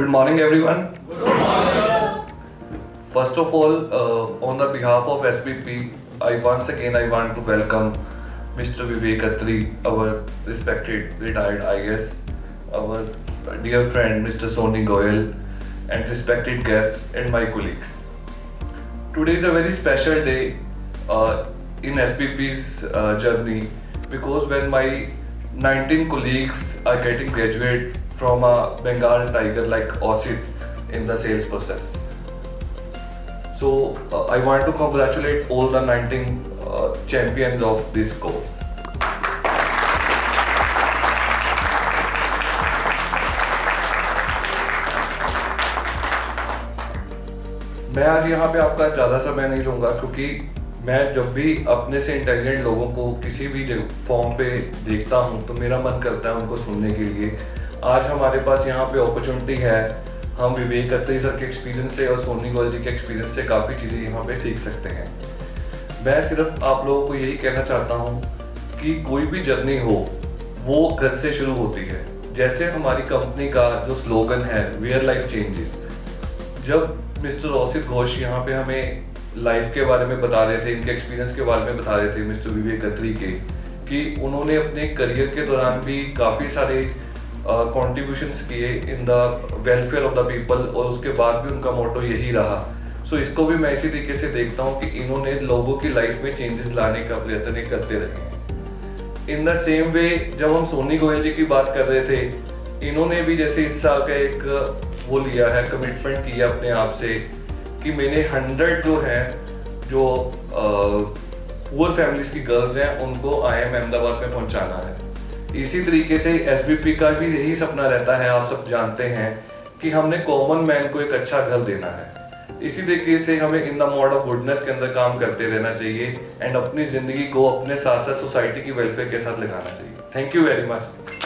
Good morning, everyone. Good morning. First of all, uh, on the behalf of SBP, I once again I want to welcome Mr. Vivek Atri, our respected retired IS, our dear friend Mr. Sony Goyal, and respected guests and my colleagues. Today is a very special day uh, in SBP's uh, journey because when my 19 colleagues are getting graduate from a Bengal tiger like OSIT in the sales process. So uh, I want to congratulate all the 19 uh, champions of this course. मैं आज यहाँ पे आपका ज़्यादा समय नहीं लूँगा क्योंकि मैं जब भी अपने से इंटेलिजेंट लोगों को किसी भी फॉर्म पे देखता हूँ तो मेरा मन करता है उनको सुनने के लिए आज हमारे पास यहाँ पे अपॉर्चुनिटी है। हम विवेक अत्री सर के एक्सपीरियंस से और सोनी गोल जी के एक्सपीरियंस से काफ़ी चीज़ें यहाँ पे सीख सकते हैं। मैं सिर्फ़ आप लोगों को यही कहना चाहता हूँ कि कोई भी जर्नी हो, वो घर से शुरू होती है। जैसे हमारी कंपनी का जो स्लोगन है वेयर लाइफ चेंजेस जब मिस्टर औसित घोष यहाँ पे हमें लाइफ के बारे में बता रहे थे, इनके एक्सपीरियंस के बारे में बता रहे थे, मिस्टर विवेक अत्री के, कि उन्होंने अपने करियर के दौरान भी काफ़ी सारे कॉन्ट्रीब्यूशंस किए in the welfare of the people और उसके बाद भी उनका मोटो यही रहा। सो so, इसको भी मैं इसी तरीके से देखता हूँ कि इन्होंने लोगों की लाइफ में चेंजेस लाने का प्रयत्न करते रहे। इन द सेम वे जब हम सोनी गोयल जी की बात कर रहे थे इन्होंने भी जैसे इस साल का एक वो लिया है कमिटमेंट किया अपने आप से कि मैंने हंड्रेड जो है जो पुअर फैमिलीज़ की गर्ल्स हैं उनको आई एम अहमदाबाद में पहुंचाना है। इसी तरीके से एसबीपी का भी यही सपना रहता है, आप सब जानते हैं कि हमने कॉमन मैन को एक अच्छा घर देना है। इसी तरीके से हमें in the mode of goodness के अंदर काम करते रहना चाहिए एंड अपनी ज़िंदगी को अपने साथ साथ सोसाइटी की वेलफेयर के साथ लगाना चाहिए। Thank you very much